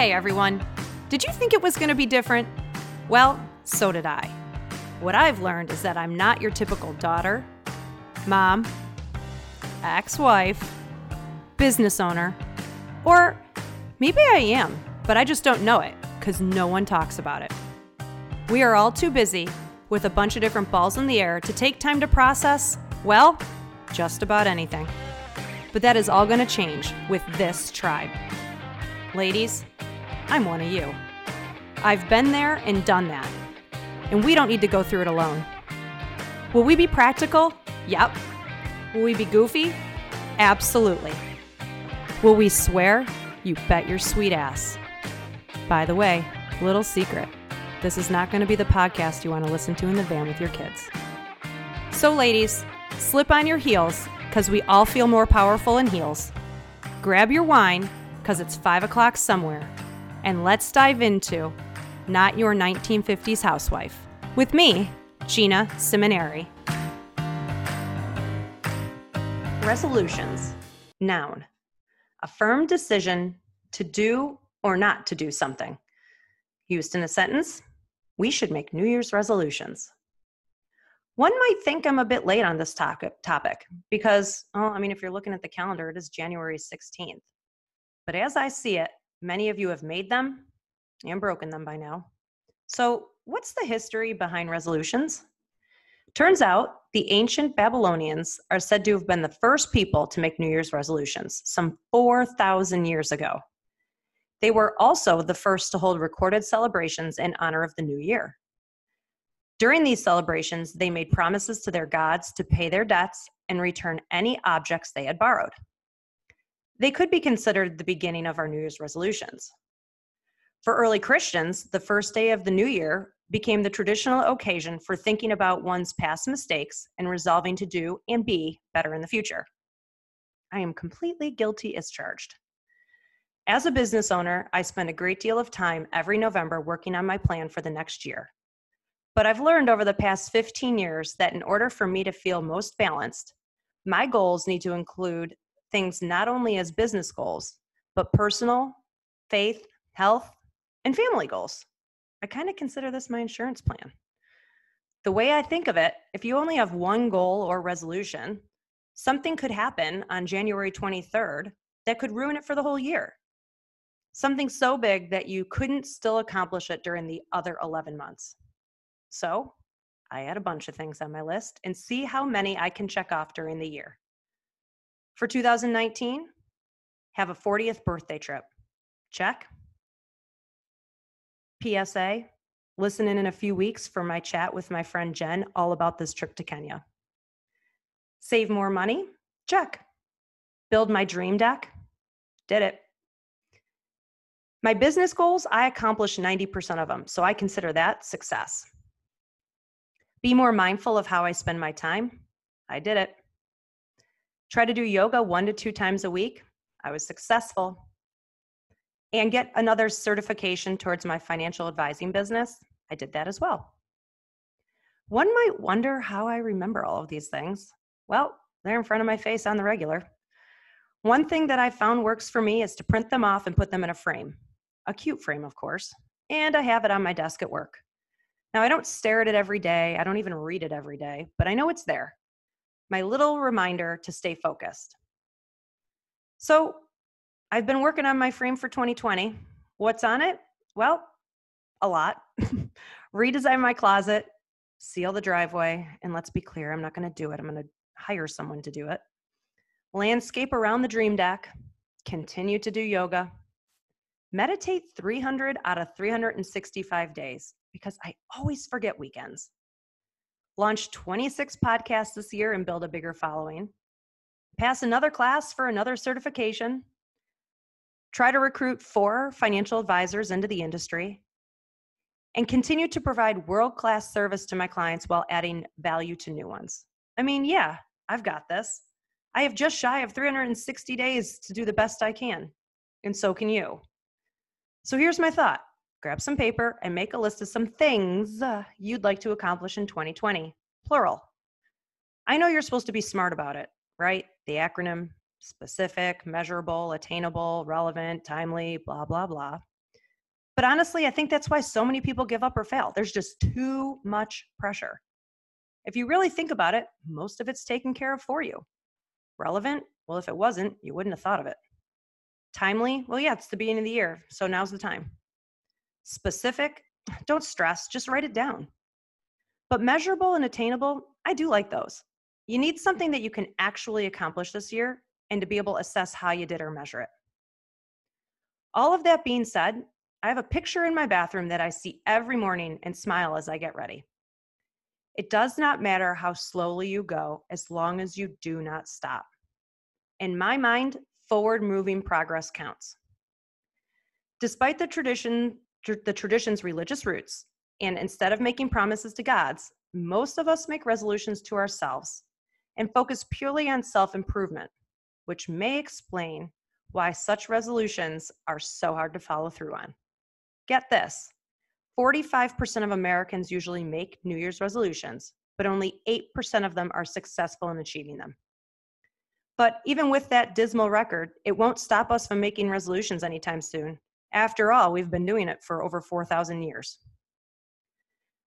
Hey everyone, did you think it was going to be different? Well, so did I. What I've learned is that I'm not your typical daughter, mom, ex wife, business owner, or maybe I am, but I just don't know it because no one talks about it. We are all too busy with a bunch of different balls in the air to take time to process, well, just about anything. But that is all going to change with this tribe. Ladies, I'm one of you. I've been there and done that. And we don't need to go through it alone. Will we be practical? Yep. Will we be goofy? Absolutely. Will we swear? You bet your sweet ass. By the way, little secret this is not going to be the podcast you want to listen to in the van with your kids. So, ladies, slip on your heels because we all feel more powerful in heels. Grab your wine because it's five o'clock somewhere. And let's dive into Not Your 1950s Housewife with me, Gina Seminary. Resolutions. Noun. A firm decision to do or not to do something. Used in a sentence, we should make New Year's resolutions. One might think I'm a bit late on this topic because, oh, I mean, if you're looking at the calendar, it is January 16th. But as I see it, many of you have made them and broken them by now. So, what's the history behind resolutions? Turns out the ancient Babylonians are said to have been the first people to make New Year's resolutions, some 4,000 years ago. They were also the first to hold recorded celebrations in honor of the new year. During these celebrations, they made promises to their gods to pay their debts and return any objects they had borrowed. They could be considered the beginning of our New Year's resolutions. For early Christians, the first day of the new year became the traditional occasion for thinking about one's past mistakes and resolving to do and be better in the future. I am completely guilty as charged. As a business owner, I spend a great deal of time every November working on my plan for the next year. But I've learned over the past 15 years that in order for me to feel most balanced, my goals need to include things not only as business goals, but personal, faith, health, and family goals. I kind of consider this my insurance plan. The way I think of it, if you only have one goal or resolution, something could happen on January 23rd that could ruin it for the whole year something so big that you couldn't still accomplish it during the other 11 months. So I add a bunch of things on my list and see how many I can check off during the year. For 2019, have a 40th birthday trip. Check. PSA, listen in in a few weeks for my chat with my friend Jen all about this trip to Kenya. Save more money? Check. Build my dream deck? Did it. My business goals, I accomplished 90% of them. So I consider that success. Be more mindful of how I spend my time. I did it. Try to do yoga one to two times a week. I was successful. And get another certification towards my financial advising business. I did that as well. One might wonder how I remember all of these things. Well, they're in front of my face on the regular. One thing that I found works for me is to print them off and put them in a frame a cute frame, of course, and I have it on my desk at work. Now, I don't stare at it every day, I don't even read it every day, but I know it's there. My little reminder to stay focused. So, I've been working on my frame for 2020. What's on it? Well, a lot. Redesign my closet, seal the driveway, and let's be clear, I'm not going to do it. I'm going to hire someone to do it. Landscape around the dream deck, continue to do yoga, meditate 300 out of 365 days because I always forget weekends. Launch 26 podcasts this year and build a bigger following. Pass another class for another certification. Try to recruit four financial advisors into the industry. And continue to provide world class service to my clients while adding value to new ones. I mean, yeah, I've got this. I have just shy of 360 days to do the best I can. And so can you. So here's my thought grab some paper and make a list of some things uh, you'd like to accomplish in 2020, plural. I know you're supposed to be smart about it, right? The acronym specific, measurable, attainable, relevant, timely, blah, blah, blah. But honestly, I think that's why so many people give up or fail. There's just too much pressure. If you really think about it, most of it's taken care of for you. Relevant? Well, if it wasn't, you wouldn't have thought of it. Timely? Well, yeah, it's the beginning of the year, so now's the time. Specific? Don't stress, just write it down. But measurable and attainable, I do like those. You need something that you can actually accomplish this year and to be able to assess how you did or measure it. All of that being said, I have a picture in my bathroom that I see every morning and smile as I get ready. It does not matter how slowly you go as long as you do not stop. In my mind, forward moving progress counts. Despite the tradition the tradition's religious roots, and instead of making promises to gods, most of us make resolutions to ourselves and focus purely on self-improvement, which may explain why such resolutions are so hard to follow through on. Get this 45% of Americans usually make New Year's resolutions, but only 8% of them are successful in achieving them. But even with that dismal record, it won't stop us from making resolutions anytime soon. After all, we've been doing it for over 4,000 years.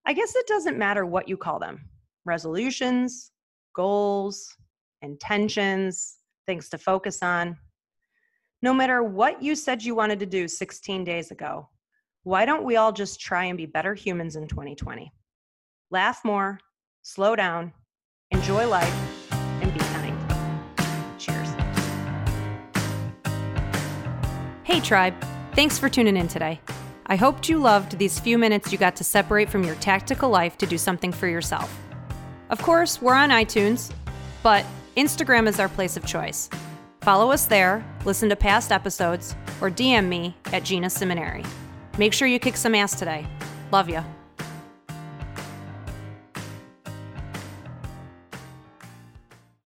I guess it doesn't matter what you call them resolutions, goals, intentions, things to focus on. No matter what you said you wanted to do 16 days ago, why don't we all just try and be better humans in 2020? Laugh more, slow down, enjoy life, and be kind. Cheers. Hey, tribe. Thanks for tuning in today. I hoped you loved these few minutes you got to separate from your tactical life to do something for yourself. Of course, we're on iTunes, but Instagram is our place of choice. Follow us there, listen to past episodes, or DM me at Gina Seminary. Make sure you kick some ass today. Love ya.